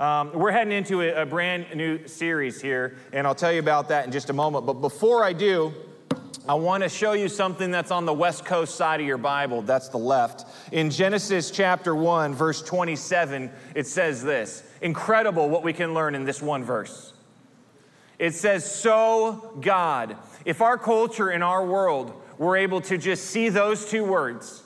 Um, we're heading into a, a brand new series here, and I'll tell you about that in just a moment. But before I do, I want to show you something that's on the west coast side of your Bible. That's the left. In Genesis chapter 1, verse 27, it says this incredible what we can learn in this one verse. It says, So God. If our culture in our world were able to just see those two words,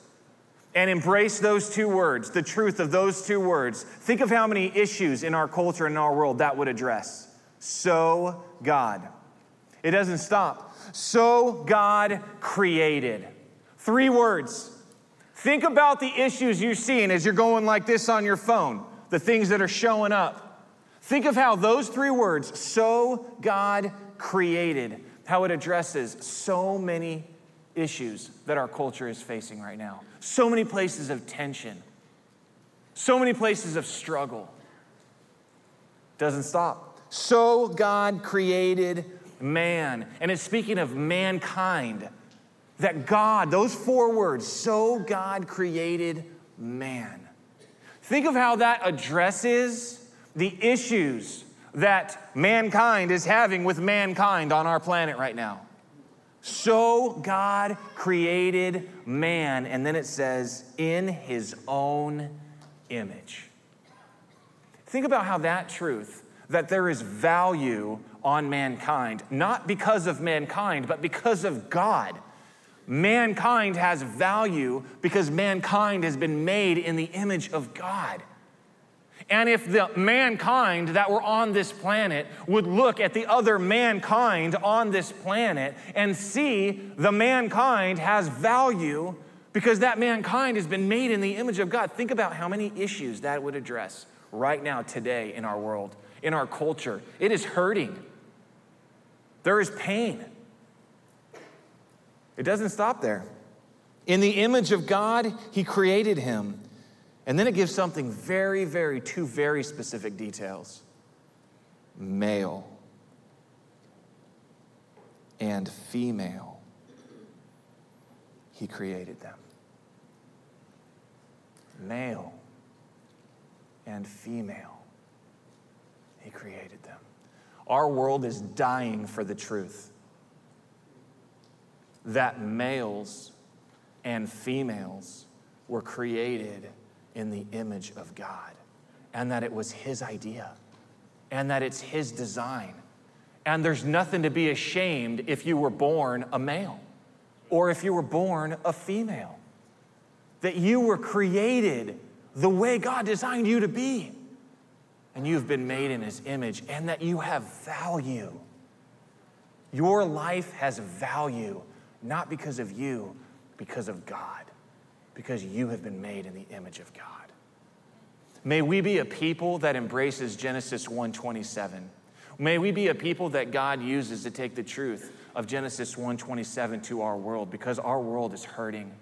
and embrace those two words, the truth of those two words, think of how many issues in our culture and in our world that would address. So God. It doesn't stop. So God created. Three words. Think about the issues you're seeing as you're going like this on your phone, the things that are showing up. Think of how those three words, so God created, how it addresses so many issues that our culture is facing right now. So many places of tension, so many places of struggle. Doesn't stop. So God created man. And it's speaking of mankind. That God, those four words, so God created man. Think of how that addresses the issues that mankind is having with mankind on our planet right now. So God created man, and then it says, in his own image. Think about how that truth, that there is value on mankind, not because of mankind, but because of God. Mankind has value because mankind has been made in the image of God. And if the mankind that were on this planet would look at the other mankind on this planet and see the mankind has value because that mankind has been made in the image of God, think about how many issues that would address right now, today, in our world, in our culture. It is hurting, there is pain. It doesn't stop there. In the image of God, He created him. And then it gives something very, very, two very specific details male and female. He created them. Male and female. He created them. Our world is dying for the truth that males and females were created in the image of God, and that it was His idea, and that it's His design. And there's nothing to be ashamed if you were born a male or if you were born a female. That you were created the way God designed you to be, and you've been made in His image, and that you have value. Your life has value, not because of you, because of God because you have been made in the image of God. May we be a people that embraces Genesis 1:27. May we be a people that God uses to take the truth of Genesis 1:27 to our world because our world is hurting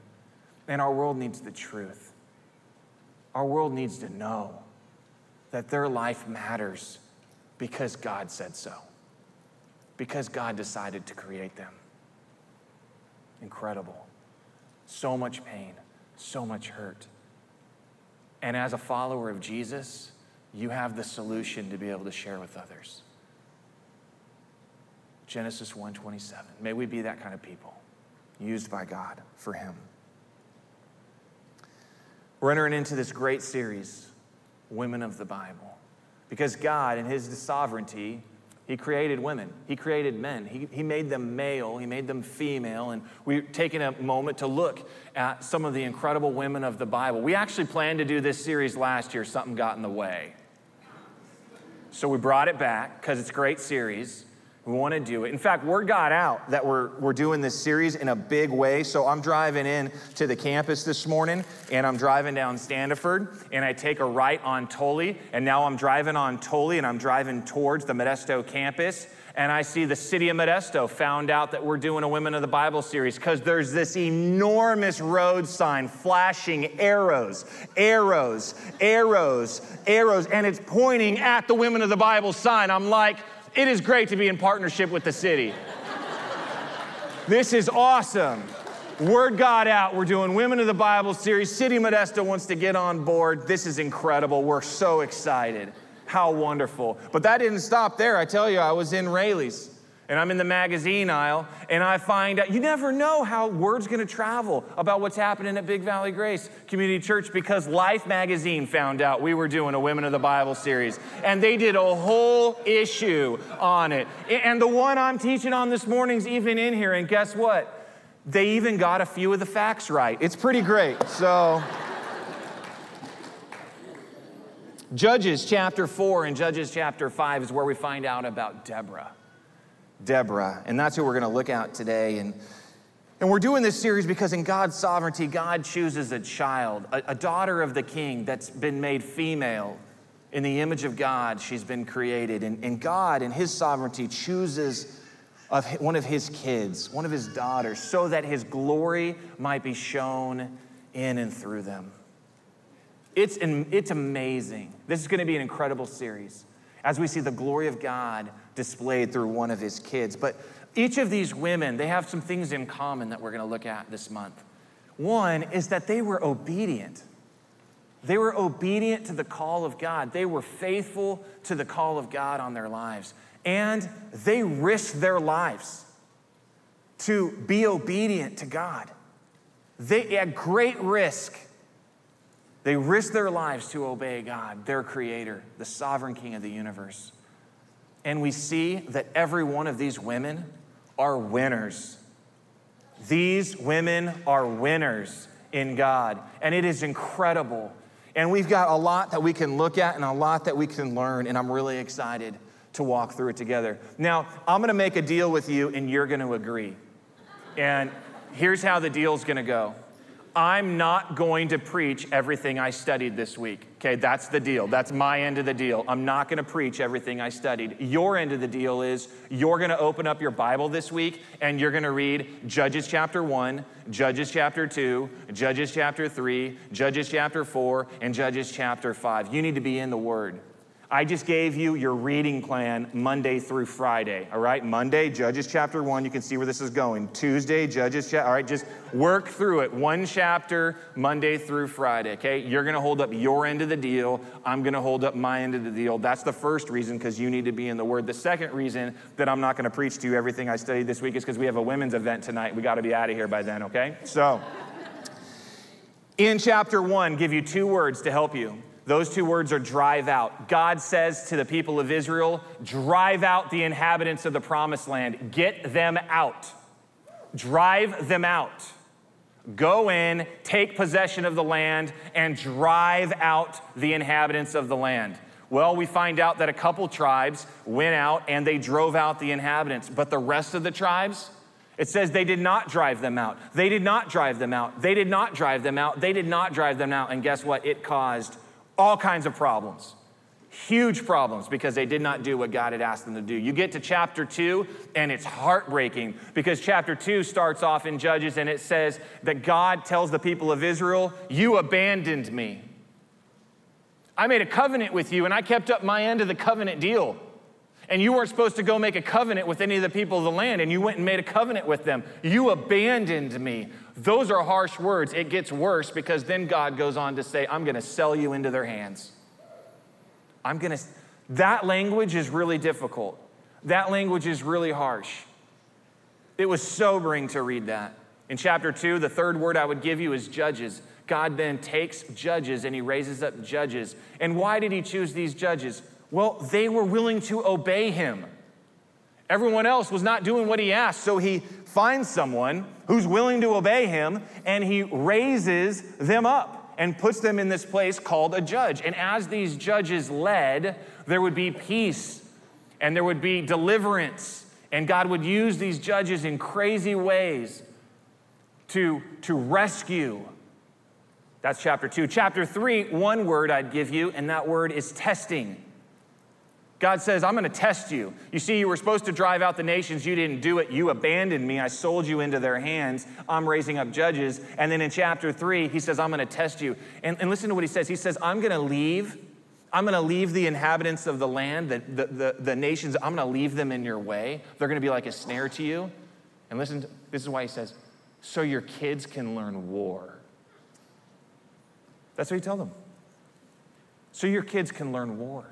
and our world needs the truth. Our world needs to know that their life matters because God said so. Because God decided to create them. Incredible. So much pain so much hurt. And as a follower of Jesus, you have the solution to be able to share with others. Genesis 1:27. May we be that kind of people, used by God for him. We're entering into this great series, Women of the Bible, because God in his sovereignty he created women. He created men. He, he made them male. He made them female. And we've taken a moment to look at some of the incredible women of the Bible. We actually planned to do this series last year. Something got in the way. So we brought it back because it's a great series. We want to do it. In fact, word got out that we're, we're doing this series in a big way. So I'm driving in to the campus this morning and I'm driving down Standiford and I take a right on Tully. And now I'm driving on Tully and I'm driving towards the Modesto campus. And I see the city of Modesto found out that we're doing a Women of the Bible series because there's this enormous road sign flashing arrows, arrows, arrows, arrows, and it's pointing at the Women of the Bible sign. I'm like, it is great to be in partnership with the city. this is awesome. Word got out. We're doing Women of the Bible series. City Modesto wants to get on board. This is incredible. We're so excited. How wonderful. But that didn't stop there. I tell you, I was in Raley's and I'm in the magazine aisle and I find out you never know how word's to travel about what's happening at Big Valley Grace Community Church because Life magazine found out we were doing a Women of the Bible series and they did a whole issue on it. And the one I'm teaching on this morning's even in here and guess what? They even got a few of the facts right. It's pretty great. So Judges chapter 4 and Judges chapter 5 is where we find out about Deborah. Deborah. And that's who we're going to look at today. And, and we're doing this series because in God's sovereignty, God chooses a child, a, a daughter of the king that's been made female. In the image of God, she's been created. And, and God, in his sovereignty, chooses of one of his kids, one of his daughters, so that his glory might be shown in and through them. It's, it's amazing. This is going to be an incredible series as we see the glory of God displayed through one of his kids. But each of these women, they have some things in common that we're going to look at this month. One is that they were obedient. They were obedient to the call of God. They were faithful to the call of God on their lives. And they risked their lives to be obedient to God. They, at great risk, they risked their lives to obey God, their creator, the sovereign king of the universe. And we see that every one of these women are winners. These women are winners in God. And it is incredible. And we've got a lot that we can look at and a lot that we can learn. And I'm really excited to walk through it together. Now, I'm going to make a deal with you, and you're going to agree. And here's how the deal's going to go I'm not going to preach everything I studied this week. Okay, that's the deal. That's my end of the deal. I'm not going to preach everything I studied. Your end of the deal is you're going to open up your Bible this week and you're going to read Judges chapter 1, Judges chapter 2, Judges chapter 3, Judges chapter 4, and Judges chapter 5. You need to be in the Word. I just gave you your reading plan Monday through Friday, all right? Monday, Judges chapter 1, you can see where this is going. Tuesday, Judges chapter, all right, just work through it. One chapter, Monday through Friday, okay? You're gonna hold up your end of the deal. I'm gonna hold up my end of the deal. That's the first reason, because you need to be in the Word. The second reason that I'm not gonna preach to you everything I studied this week is because we have a women's event tonight. We gotta be out of here by then, okay? So, in chapter 1, give you two words to help you. Those two words are drive out. God says to the people of Israel, drive out the inhabitants of the promised land, get them out. Drive them out. Go in, take possession of the land, and drive out the inhabitants of the land. Well, we find out that a couple tribes went out and they drove out the inhabitants, but the rest of the tribes, it says they did not drive them out. They did not drive them out. They did not drive them out. They did not drive them out. And guess what? It caused all kinds of problems. Huge problems because they did not do what God had asked them to do. You get to chapter two, and it's heartbreaking because chapter two starts off in Judges and it says that God tells the people of Israel, You abandoned me. I made a covenant with you, and I kept up my end of the covenant deal. And you weren't supposed to go make a covenant with any of the people of the land, and you went and made a covenant with them. You abandoned me. Those are harsh words. It gets worse because then God goes on to say, I'm going to sell you into their hands. I'm going to, that language is really difficult. That language is really harsh. It was sobering to read that. In chapter two, the third word I would give you is judges. God then takes judges and he raises up judges. And why did he choose these judges? Well, they were willing to obey him. Everyone else was not doing what he asked, so he finds someone who's willing to obey him and he raises them up and puts them in this place called a judge. And as these judges led, there would be peace and there would be deliverance. And God would use these judges in crazy ways to, to rescue. That's chapter two. Chapter three, one word I'd give you, and that word is testing. God says, I'm going to test you. You see, you were supposed to drive out the nations. You didn't do it. You abandoned me. I sold you into their hands. I'm raising up judges. And then in chapter three, he says, I'm going to test you. And, and listen to what he says. He says, I'm going to leave. I'm going to leave the inhabitants of the land, the, the, the, the nations, I'm going to leave them in your way. They're going to be like a snare to you. And listen, to, this is why he says, so your kids can learn war. That's what he tells them. So your kids can learn war.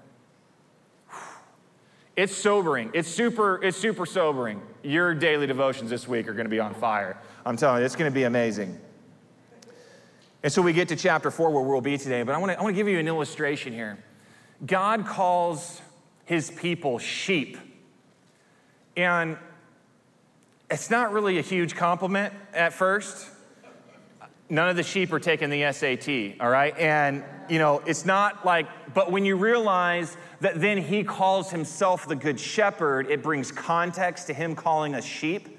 It's sobering. It's super, it's super sobering. Your daily devotions this week are going to be on fire. I'm telling you, it's going to be amazing. And so we get to chapter four where we'll be today, but I want to I want to give you an illustration here. God calls his people sheep. And it's not really a huge compliment at first. None of the sheep are taking the SAT, all right? And, you know, it's not like, but when you realize that then he calls himself the good shepherd, it brings context to him calling us sheep.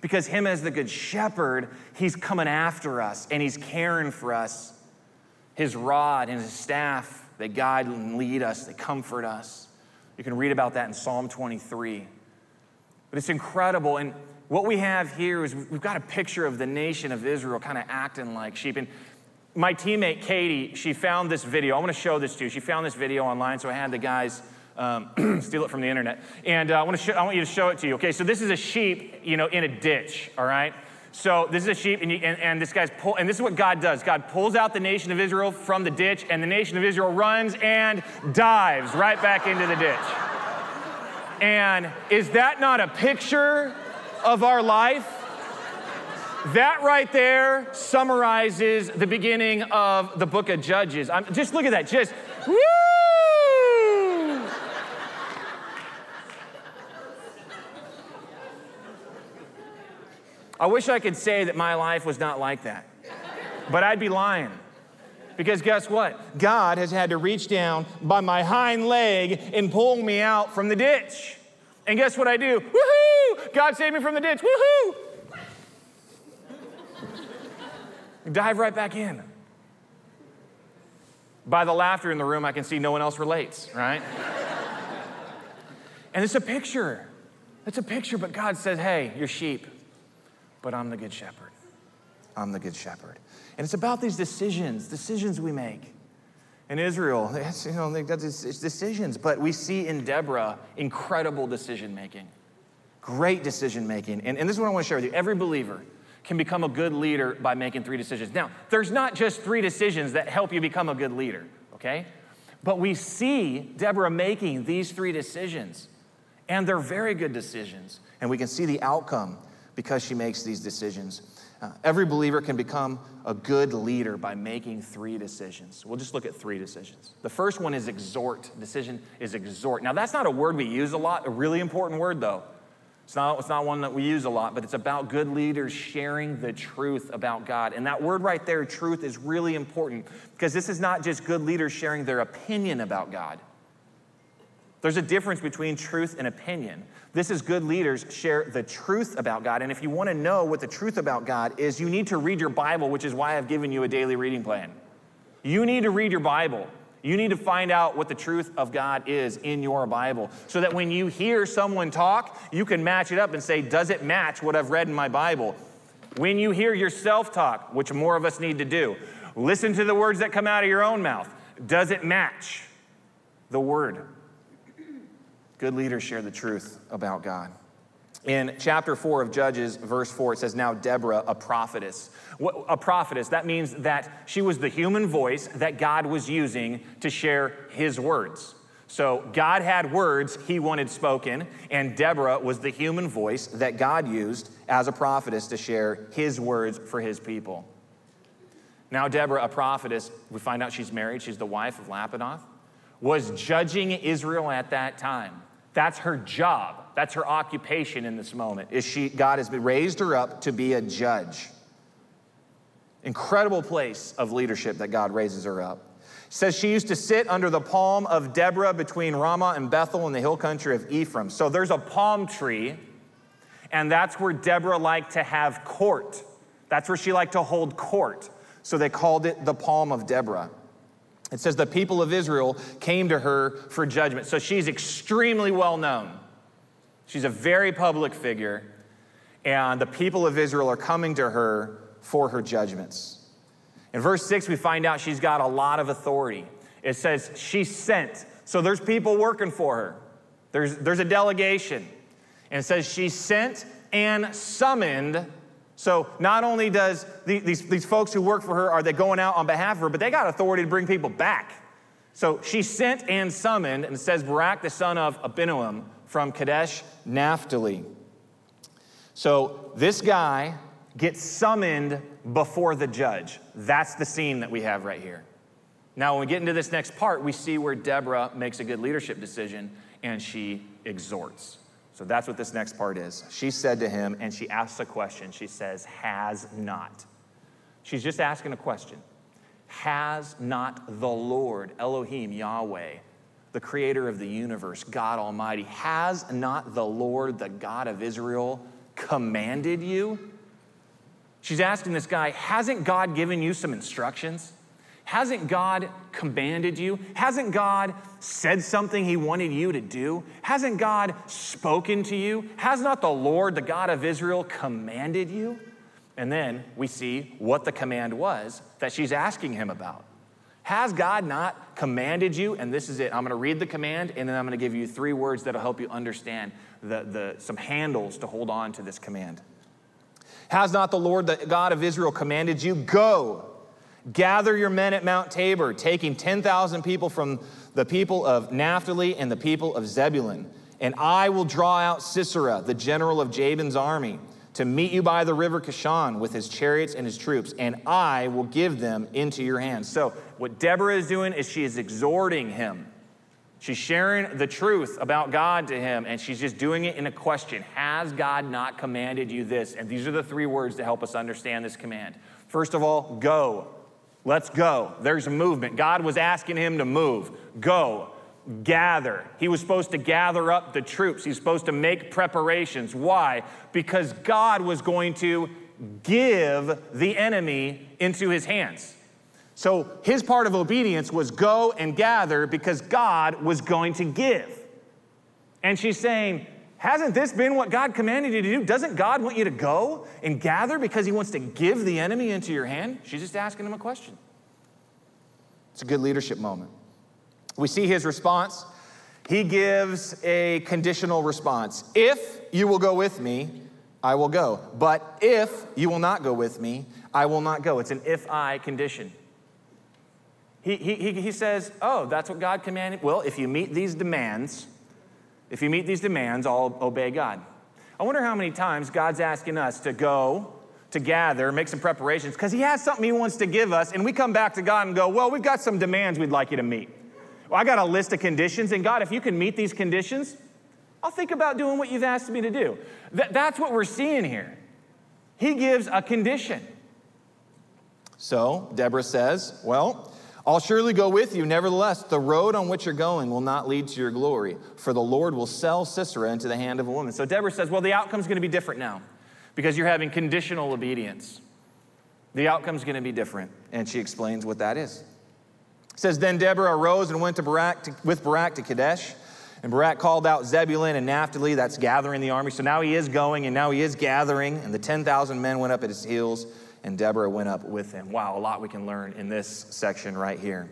Because him as the good shepherd, he's coming after us and he's caring for us. His rod and his staff, they guide and lead us, they comfort us. You can read about that in Psalm 23. But it's incredible. And what we have here is we've got a picture of the nation of Israel kind of acting like sheep. And my teammate Katie, she found this video. I want to show this to you. She found this video online, so I had the guys um, steal it from the internet. And uh, I, want to show, I want you to show it to you. Okay, so this is a sheep, you know, in a ditch, all right? So this is a sheep, and, you, and, and, this guy's pull, and this is what God does. God pulls out the nation of Israel from the ditch, and the nation of Israel runs and dives right back into the ditch. And is that not a picture of our life? That right there summarizes the beginning of the book of Judges. I'm, just look at that. Just woo! I wish I could say that my life was not like that, but I'd be lying. Because guess what? God has had to reach down by my hind leg and pull me out from the ditch. And guess what I do? Woohoo! God saved me from the ditch. Woohoo! Dive right back in. By the laughter in the room, I can see no one else relates, right? and it's a picture. It's a picture, but God says, hey, you're sheep, but I'm the good shepherd. I'm the good shepherd. And it's about these decisions, decisions we make. In Israel, you know, these decisions, but we see in Deborah incredible decision making, great decision making. And, and this is what I want to share with you. Every believer can become a good leader by making three decisions. Now, there's not just three decisions that help you become a good leader, okay? But we see Deborah making these three decisions, and they're very good decisions. And we can see the outcome because she makes these decisions. Uh, every believer can become a good leader by making three decisions. We'll just look at three decisions. The first one is exhort. Decision is exhort. Now, that's not a word we use a lot, a really important word, though. It's not, it's not one that we use a lot, but it's about good leaders sharing the truth about God. And that word right there, truth, is really important because this is not just good leaders sharing their opinion about God. There's a difference between truth and opinion. This is good leaders share the truth about God. And if you want to know what the truth about God is, you need to read your Bible, which is why I've given you a daily reading plan. You need to read your Bible. You need to find out what the truth of God is in your Bible so that when you hear someone talk, you can match it up and say, Does it match what I've read in my Bible? When you hear yourself talk, which more of us need to do, listen to the words that come out of your own mouth. Does it match the word? Good leaders share the truth about God. In chapter 4 of Judges, verse 4, it says, Now Deborah, a prophetess. A prophetess, that means that she was the human voice that God was using to share his words. So God had words he wanted spoken, and Deborah was the human voice that God used as a prophetess to share his words for his people. Now, Deborah, a prophetess, we find out she's married, she's the wife of Lapidoth, was judging Israel at that time. That's her job. That's her occupation in this moment. Is she God has raised her up to be a judge. Incredible place of leadership that God raises her up. says she used to sit under the palm of Deborah between Ramah and Bethel in the hill country of Ephraim. So there's a palm tree, and that's where Deborah liked to have court. That's where she liked to hold court. So they called it the palm of Deborah. It says the people of Israel came to her for judgment. So she's extremely well known. She's a very public figure, and the people of Israel are coming to her for her judgments. In verse 6, we find out she's got a lot of authority. It says she sent. So there's people working for her, there's, there's a delegation. And it says she sent and summoned so not only does these, these folks who work for her, are they going out on behalf of her, but they got authority to bring people back. So she sent and summoned, and says Barak, the son of Abinoam, from Kadesh Naphtali. So this guy gets summoned before the judge. That's the scene that we have right here. Now, when we get into this next part, we see where Deborah makes a good leadership decision and she exhorts. So that's what this next part is. She said to him, and she asks a question. She says, Has not. She's just asking a question. Has not the Lord, Elohim, Yahweh, the creator of the universe, God Almighty, has not the Lord, the God of Israel, commanded you? She's asking this guy, Hasn't God given you some instructions? Hasn't God commanded you? Hasn't God said something He wanted you to do? Hasn't God spoken to you? Has not the Lord, the God of Israel, commanded you? And then we see what the command was that she's asking him about. Has God not commanded you? And this is it. I'm going to read the command, and then I'm going to give you three words that'll help you understand the, the, some handles to hold on to this command. Has not the Lord, the God of Israel, commanded you? Go Gather your men at Mount Tabor, taking 10,000 people from the people of Naphtali and the people of Zebulun. And I will draw out Sisera, the general of Jabin's army, to meet you by the river Kishon with his chariots and his troops, and I will give them into your hands. So, what Deborah is doing is she is exhorting him. She's sharing the truth about God to him, and she's just doing it in a question Has God not commanded you this? And these are the three words to help us understand this command. First of all, go. Let's go. There's a movement. God was asking him to move. Go. Gather. He was supposed to gather up the troops. He's supposed to make preparations. Why? Because God was going to give the enemy into his hands. So his part of obedience was go and gather because God was going to give. And she's saying, Hasn't this been what God commanded you to do? Doesn't God want you to go and gather because He wants to give the enemy into your hand? She's just asking him a question. It's a good leadership moment. We see his response. He gives a conditional response. If you will go with me, I will go. But if you will not go with me, I will not go. It's an if I condition. He, he, he says, Oh, that's what God commanded. Well, if you meet these demands, if you meet these demands, I'll obey God. I wonder how many times God's asking us to go, to gather, make some preparations, because He has something He wants to give us, and we come back to God and go, Well, we've got some demands we'd like you to meet. Well, I got a list of conditions, and God, if you can meet these conditions, I'll think about doing what you've asked me to do. Th- that's what we're seeing here. He gives a condition. So Deborah says, Well, I'll surely go with you. Nevertheless, the road on which you're going will not lead to your glory, for the Lord will sell Sisera into the hand of a woman. So Deborah says, Well, the outcome's going to be different now because you're having conditional obedience. The outcome's going to be different. And she explains what that is. It says, Then Deborah arose and went to Barak to, with Barak to Kadesh. And Barak called out Zebulun and Naphtali, that's gathering the army. So now he is going and now he is gathering. And the 10,000 men went up at his heels and Deborah went up with him. Wow, a lot we can learn in this section right here.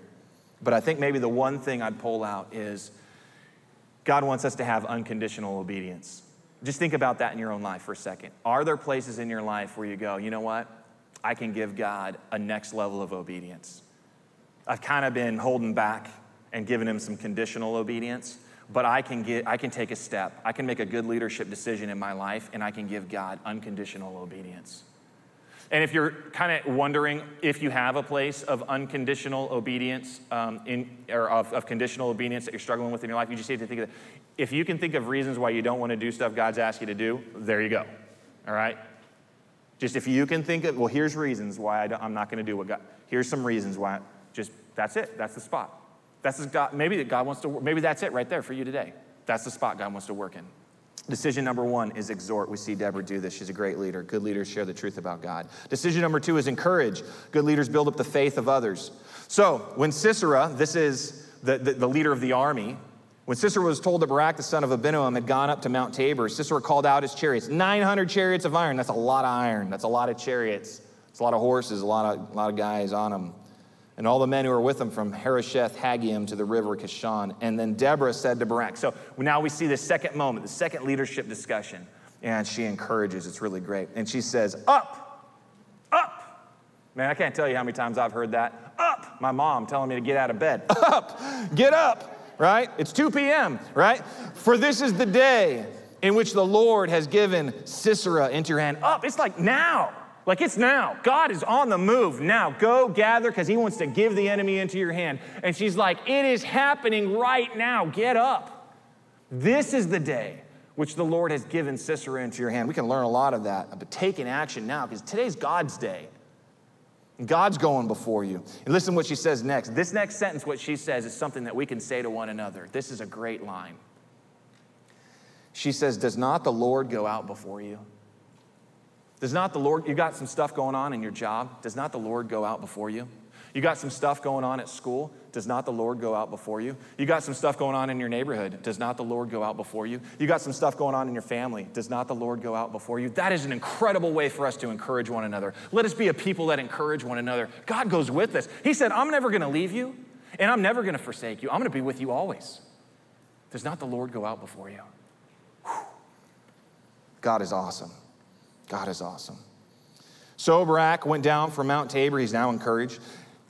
But I think maybe the one thing I'd pull out is God wants us to have unconditional obedience. Just think about that in your own life for a second. Are there places in your life where you go, you know what? I can give God a next level of obedience. I've kind of been holding back and giving him some conditional obedience, but I can get I can take a step. I can make a good leadership decision in my life and I can give God unconditional obedience. And if you're kind of wondering if you have a place of unconditional obedience um, in, or of, of, conditional obedience that you're struggling with in your life, you just need to think of it. If you can think of reasons why you don't want to do stuff God's asked you to do, there you go. All right? Just if you can think of, well, here's reasons why I am not going to do what God, here's some reasons why, just that's it. That's the spot. That's the God, maybe God wants to, maybe that's it right there for you today. That's the spot God wants to work in. Decision number one is exhort. We see Deborah do this. She's a great leader. Good leaders share the truth about God. Decision number two is encourage. Good leaders build up the faith of others. So when Sisera, this is the, the, the leader of the army, when Sisera was told that Barak, the son of Abinoam, had gone up to Mount Tabor, Sisera called out his chariots 900 chariots of iron. That's a lot of iron. That's a lot of chariots. It's a lot of horses, a lot of, a lot of guys on them and all the men who were with him from Harosheth Hagoyim to the river Kishon. And then Deborah said to Barak. So now we see the second moment, the second leadership discussion. And she encourages. It's really great. And she says, Up, up. Man, I can't tell you how many times I've heard that. Up. My mom telling me to get out of bed. Up, get up. right? It's 2 p.m., right? For this is the day in which the Lord has given Sisera into your hand. Up, it's like now. Like it's now. God is on the move now. Go gather because he wants to give the enemy into your hand. And she's like, It is happening right now. Get up. This is the day which the Lord has given Sisera into your hand. We can learn a lot of that, but taking action now because today's God's day. God's going before you. And listen what she says next. This next sentence, what she says, is something that we can say to one another. This is a great line. She says, Does not the Lord go out before you? Does not the Lord, you got some stuff going on in your job? Does not the Lord go out before you? You got some stuff going on at school? Does not the Lord go out before you? You got some stuff going on in your neighborhood? Does not the Lord go out before you? You got some stuff going on in your family? Does not the Lord go out before you? That is an incredible way for us to encourage one another. Let us be a people that encourage one another. God goes with us. He said, I'm never to leave you, and I'm never to forsake you. I'm to be with you always. Does not the Lord go out before you? God is awesome. God is awesome. So Barak went down from Mount Tabor. He's now encouraged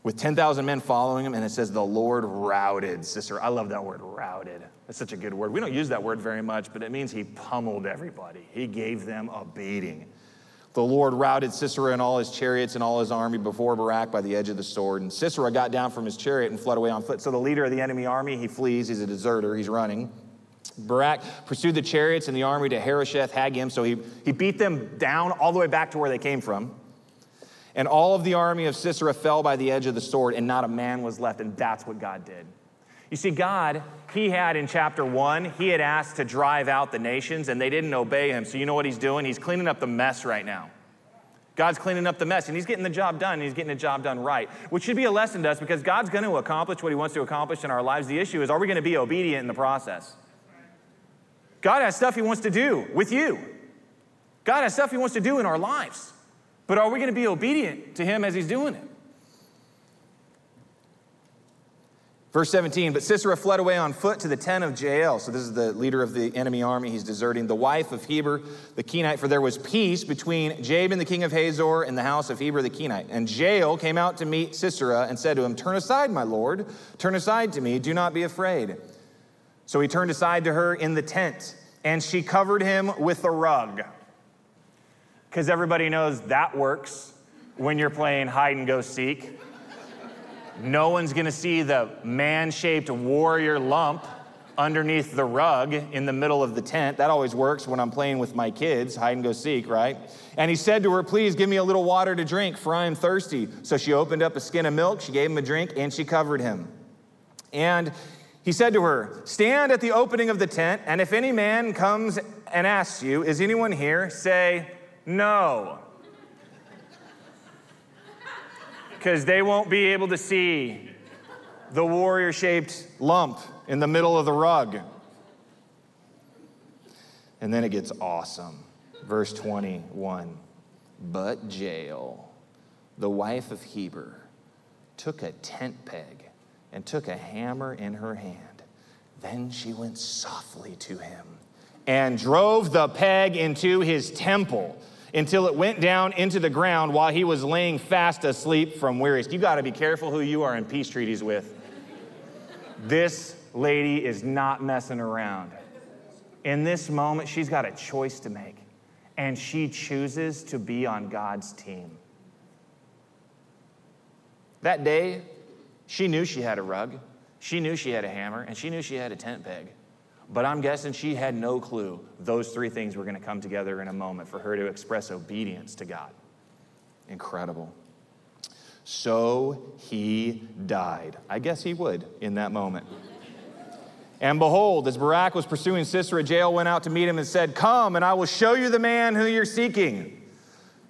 with 10,000 men following him, and it says the Lord routed Sisera. I love that word, routed. That's such a good word. We don't use that word very much, but it means he pummeled everybody. He gave them a beating. The Lord routed Sisera and all his chariots and all his army before Barak by the edge of the sword. And Sisera got down from his chariot and fled away on foot. So the leader of the enemy army, he flees. He's a deserter. He's running. Barak pursued the chariots and the army to Harosheth Hagoyim. So he, he beat them down all the way back to where they came from. And all of the army of Sisera fell by the edge of the sword, and not a man was left. And that's what God did. You see, God, He had in chapter one, He had asked to drive out the nations, and they didn't obey Him. So you know what He's doing? He's cleaning up the mess right now. God's cleaning up the mess, and He's getting the job done, and He's getting the job done right, which should be a lesson to us because God's going to accomplish what He wants to accomplish in our lives. The issue is, are we going to be obedient in the process? God has stuff He wants to do with you. God has stuff He wants to do in our lives. But are we going to be obedient to him as he's doing it? Verse 17, but Sisera fled away on foot to the tent of Jael. So this is the leader of the enemy army. He's deserting the wife of Heber the Kenite, for there was peace between Jabin the king of Hazor and the house of Heber the Kenite. And Jael came out to meet Sisera and said to him, Turn aside, my lord, turn aside to me, do not be afraid. So he turned aside to her in the tent, and she covered him with a rug because everybody knows that works when you're playing hide and go seek. No one's gonna see the man shaped warrior lump underneath the rug in the middle of the tent. That always works when I'm playing with my kids, hide and go seek, right? And he said to her, Please give me a little water to drink, for I am thirsty. So she opened up a skin of milk, she gave him a drink, and she covered him. And he said to her, Stand at the opening of the tent, and if any man comes and asks you, Is anyone here? say, no. Because they won't be able to see the warrior shaped lump in the middle of the rug. And then it gets awesome. Verse 21 But Jael, the wife of Heber, took a tent peg and took a hammer in her hand. Then she went softly to him and drove the peg into his temple until it went down into the ground while he was laying fast asleep from weariness. You got to be careful who you are in peace treaties with. This lady is not messing around. In this moment, she's got a choice to make, and she chooses to be on God's team. That day, she knew she had a rug, she knew she had a hammer, and she knew she had a tent peg. But I'm guessing she had no clue those three things were going to come together in a moment for her to express obedience to God. Incredible. So he died. I guess he would in that moment. And behold, as Barak was pursuing Sisera, Jael went out to meet him and said, Come, and I will show you the man who you're seeking.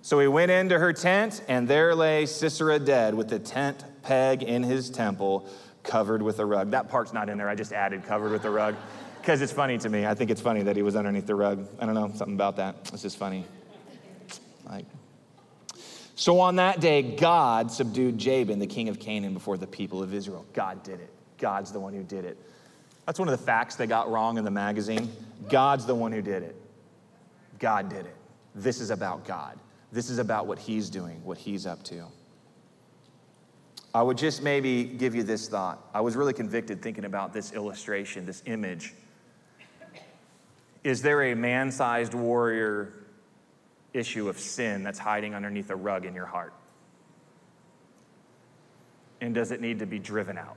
So he went into her tent, and there lay Sisera dead with the tent peg in his temple, covered with a rug. That part's not in there, I just added covered with a rug because it's funny to me. I think it's funny that he was underneath the rug. I don't know, something about that. It's just funny. Like, so on that day, God subdued Jabin, the king of Canaan, before the people of Israel. God did it. God's the one who did it. That's one of the facts they got wrong in the magazine. God's the one who did it. God did it. This is about God. This is about what He's doing, what He's up to. I would just maybe give you this thought. I was really convicted thinking about this illustration, this image. Is there a man sized warrior issue of sin that's hiding underneath a rug in your heart? And does it need to be driven out?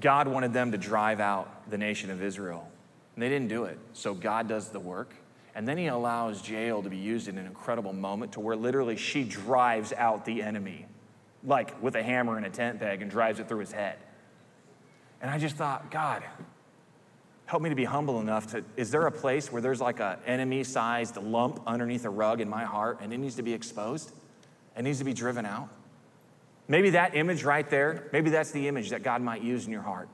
God wanted them to drive out the nation of Israel, and they didn't do it. So God does the work. And then he allows Jael to be used in an incredible moment to where literally she drives out the enemy, like with a hammer and a tent peg, and drives it through his head. And I just thought, God, help me to be humble enough to is there a place where there's like an enemy sized lump underneath a rug in my heart and it needs to be exposed? It needs to be driven out? Maybe that image right there maybe that's the image that god might use in your heart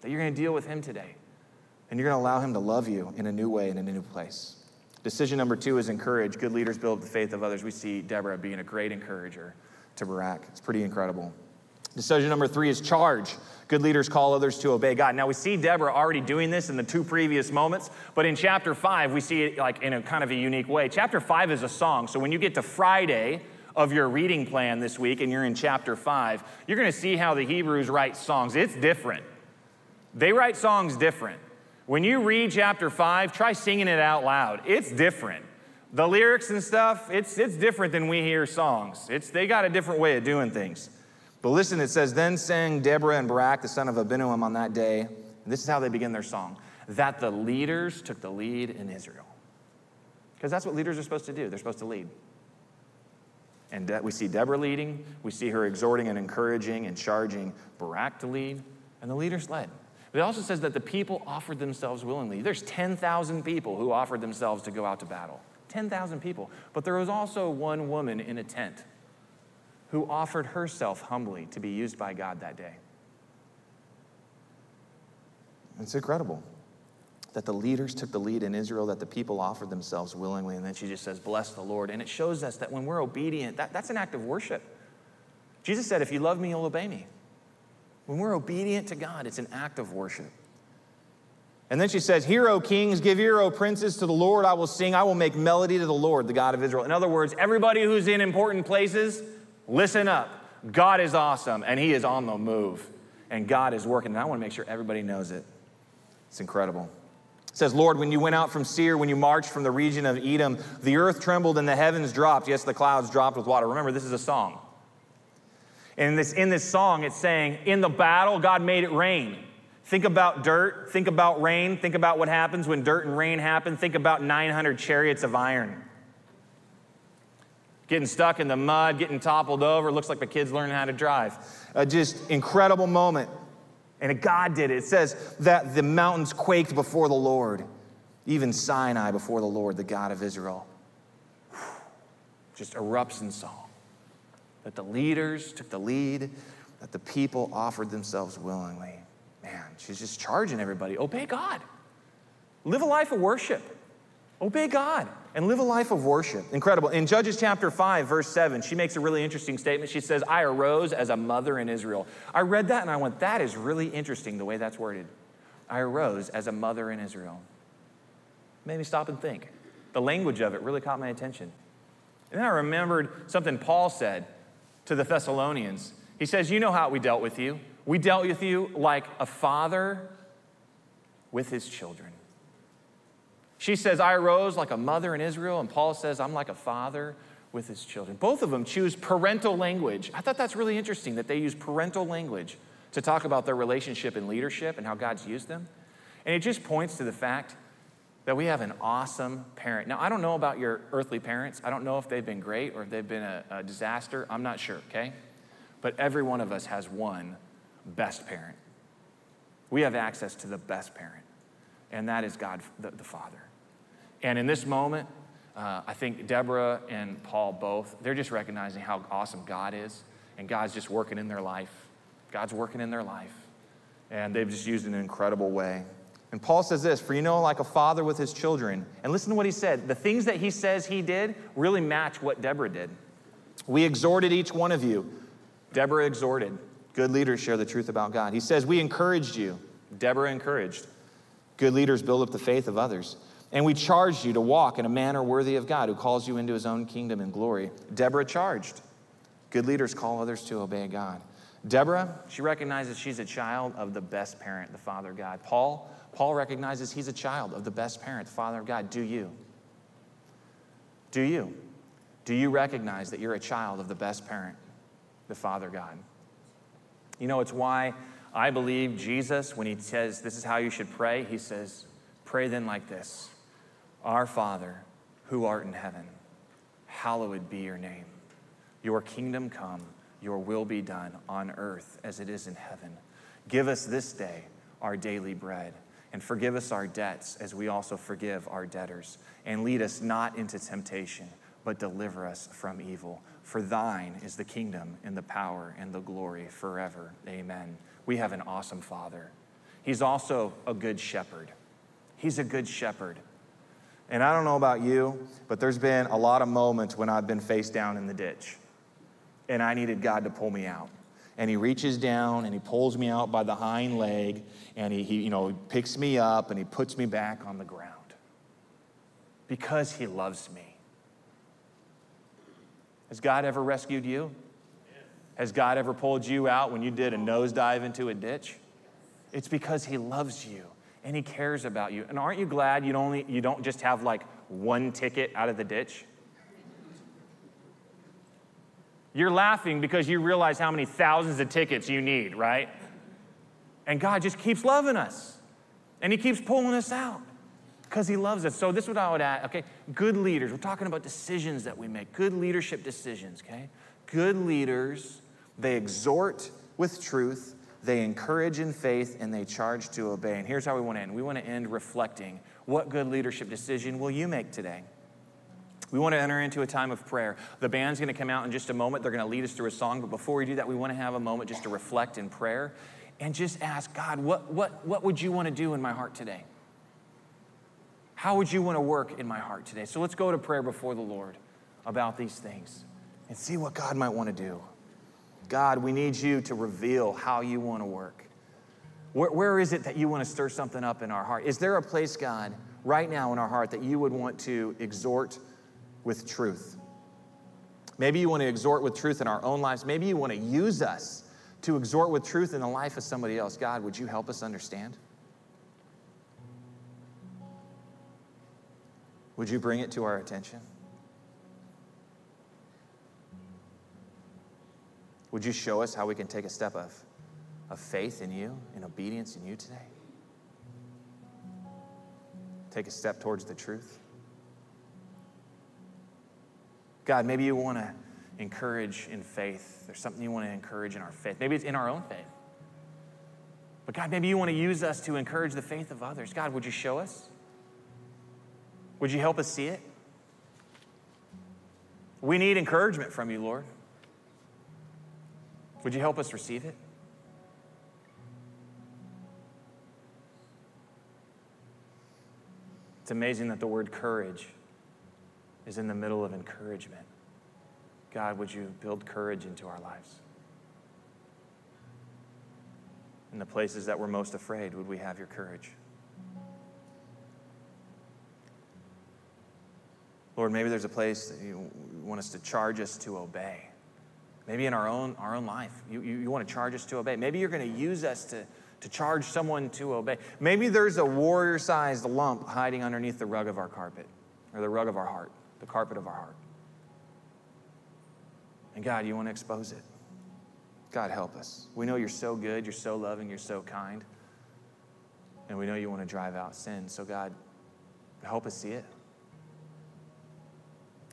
that you're going to deal with him today. And you're going to allow him to love you in a new way and in a new place. Decision number two is encourage. Good leaders build the faith of others. We see deborah being a great encourager to barak it's pretty incredible decision number three is charge Good leaders call others to obey God. Now we see Deborah already doing this in the two previous moments, but in chapter five, we see it like in a kind of a unique way. Chapter five is a song. So when you get to Friday of your reading plan this week and you're in chapter five, you're going to see how the Hebrews write songs. It's different. They write songs different. When you read chapter five, try singing it out loud. It's different. The lyrics and stuff, it's, it's different than we hear songs. It's, they got a different way of doing things. But listen, it says, Then sang Deborah and Barak, the son of Abinoam, on that day. And this is how they begin their song that the leaders took the lead in Israel. Because that's what leaders are supposed to do, they're supposed to lead. And uh, we see Deborah leading, we see her exhorting and encouraging and charging Barak to lead, and the leaders led. But it also says that the people offered themselves willingly. There's 10,000 people who offered themselves to go out to battle. 10,000 people. But there was also one woman in a tent who offered herself humbly to be used by God that day. It's incredible that the leaders took the lead in Israel, that the people offered themselves willingly, and then she just says, Bless the Lord. And it shows us that when we're obedient, that, that's an act of worship. Jesus said, If you love me, you'll obey me. When we're obedient to God, it's an act of worship. And then she says, Hear, O kings, give ear, O princes, to the Lord I will sing. I will make melody to the Lord, the God of Israel. In other words, everybody who's in important places, Listen up. God is awesome and He is on the move. And God is working. And I want to make sure everybody knows it. It's incredible. It says, Lord, when you went out from Seir, when you marched from the region of Edom, the earth trembled and the heavens dropped. Yes, the clouds dropped with water. Remember, this is a song. And this, in this song, it's saying, in the battle, God made it rain. Think about dirt. Think about rain. Think about what happens when dirt and rain happen. Think about 900 chariots of iron getting stuck in the mud, getting toppled over. Looks like the kid's learning how to drive. Uh, just incredible moment. And God did it. It says that the mountains quaked before the Lord, even Sinai before the Lord, the God of Israel. Just erupts in song. That the leaders took the lead, that the people offered themselves willingly. Man, she's just charging everybody obey God, live a life of worship, obey God and live a life of worship. Incredible. In Judges chapter 5, verse 7, she makes a really interesting statement. She says, I arose as a mother in Israel. I read that and I went, that is really interesting the way that's worded. I arose as a mother in Israel. Made me stop and think. The language of it really caught my attention. And then I remembered something Paul said to the Thessalonians. He says, You know how we dealt with you. We dealt with you like a father with his children. She says, I arose like a mother in Israel, and Paul says, I'm like a father with his children. Both of them choose parental language. I thought that's really interesting that they use parental language to talk about their relationship and leadership and how God's used them. And it just points to the fact that we have an awesome parent. Now, I don't know about your earthly parents. I don't know if they've been great or if they've been a, a disaster. I'm not sure, okay? But every one of us has one best parent. We have access to the best parent, and that is God the, the Father. And in this moment, uh, I think Deborah and Paul both, they're just recognizing how awesome God is. And God's just working in their life. God's working in their life. And they've just used it in an incredible way. And Paul says this For you know, like a father with his children. And listen to what he said. The things that he says he did really match what Deborah did. We exhorted each one of you. Deborah exhorted. Good leaders share the truth about God. He says, We encouraged you. Deborah encouraged. Good leaders build up the faith of others. And we charged you to walk in a manner worthy of God who calls you into his own kingdom and glory. Deborah charged. Good leaders call others to obey God. Deborah, she recognizes she's a child of the best parent, the Father God. Paul, Paul recognizes he's a child of the best parent, the Father of God. Do you? Do you? Do you recognize that you're a child of the best parent, the Father God? You know, it's why I believe Jesus, when he says this is how you should pray, he says, Pray then like this Our Father, who art in heaven, hallowed be your name. Your kingdom come your will be done on earth as it is in heaven. Give us this day our daily bread, and forgive us our debts as we also forgive our debtors. And lead us not into temptation, but deliver us from evil. For thine is the kingdom, and the power, and the glory forever. Amen. We have an awesome Father. He's also a good shepherd. He's a good shepherd. And I don't know about you, but there's been a lot of moments when I've been face down in the ditch and I needed God to pull me out. And he reaches down and he pulls me out by the hind leg and he, he you know, picks me up and he puts me back on the ground because he loves me. Has God ever rescued you? Has God ever pulled you out when you did a nosedive into a ditch? It's because he loves you and he cares about you. And aren't you glad you only you don't just have like one ticket out of the ditch? You're laughing because you realize how many thousands of tickets you need, right? And God just keeps loving us. And He keeps pulling us out because He loves us. So, this is what I would add, okay? Good leaders, we're talking about decisions that we make, good leadership decisions, okay? Good leaders, they exhort with truth, they encourage in faith, and they charge to obey. And here's how we want to end we want to end reflecting what good leadership decision will you make today? We want to enter into a time of prayer. The band's going to come out in just a moment. They're going to lead us through a song. But before we do that, we want to have a moment just to reflect in prayer and just ask God, what, what, what would you want to do in my heart today? How would you want to work in my heart today? So let's go to prayer before the Lord about these things and see what God might want to do. God, we need you to reveal how you want to work. Where, where is it that you want to stir something up in our heart? Is there a place, God, right now in our heart that you would want to exhort? with truth. Maybe you want to exhort with truth in our own lives. Maybe you want to use us to exhort with truth in the life of somebody else. God, would you help us understand? Would you bring it to our attention? Would you show us how we can take a step of, of faith in you, in obedience in you today? Take a step towards the truth? God, maybe you want to encourage in faith. There's something you want to encourage in our faith. Maybe it's in our own faith. But God, maybe you want to use us to encourage the faith of others. God, would you show us? Would you help us see it? We need encouragement from you, Lord. Would you help us receive it? It's amazing that the word courage is in the middle of encouragement. God, would you build courage into our lives? In the places that we're most afraid, would we have your courage? Lord, maybe there's a place that you want us to charge us to obey. Maybe in our own, our own life, you, you, you want to charge us to obey. Maybe you're going to use us to, to charge someone to obey. Maybe there's a warrior sized lump hiding underneath the rug of our carpet or the rug of our heart the carpet of our heart. And God, you want to expose it. God, help us. We know you're so good, you're so loving, you're so kind. And we know you want to drive out sin. So, God, help us see it.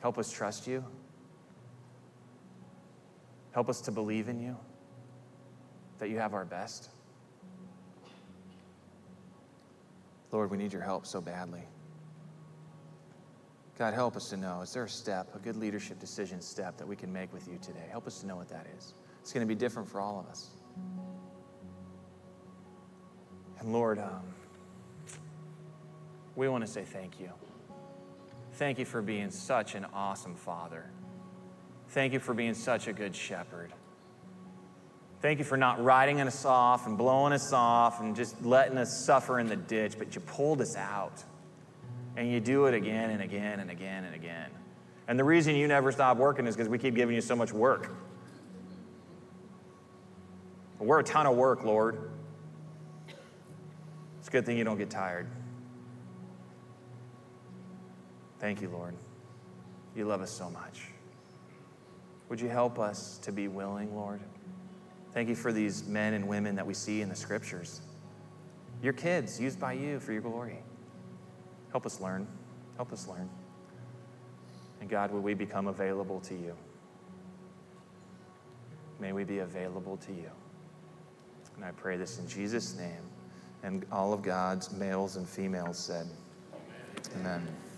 Help us trust you. Help us to believe in you, that you have our best. Lord, we need your help so badly. God, help us to know is there a step, a good leadership decision step that we can make with you today? Help us to know what that is. It's going to be different for all of us. And Lord, um, we want to say thank you. Thank you for being such an awesome father. Thank you for being such a good shepherd. Thank you for not riding us off and blowing us off and just letting us suffer in the ditch, but you pulled us out. And you do it again and again and again and again. And the reason you never stop working is because we keep giving you so much work. We're a ton of work, Lord. It's a good thing you don't get tired. Thank you, Lord. You love us so much. Would you help us to be willing, Lord? Thank you for these men and women that we see in the scriptures. Your kids, used by you for your glory. Help us learn. Help us learn. And God, would we become available to you? May we be available to you. And I pray this in Jesus' name. And all of God's males and females said, Amen. Amen.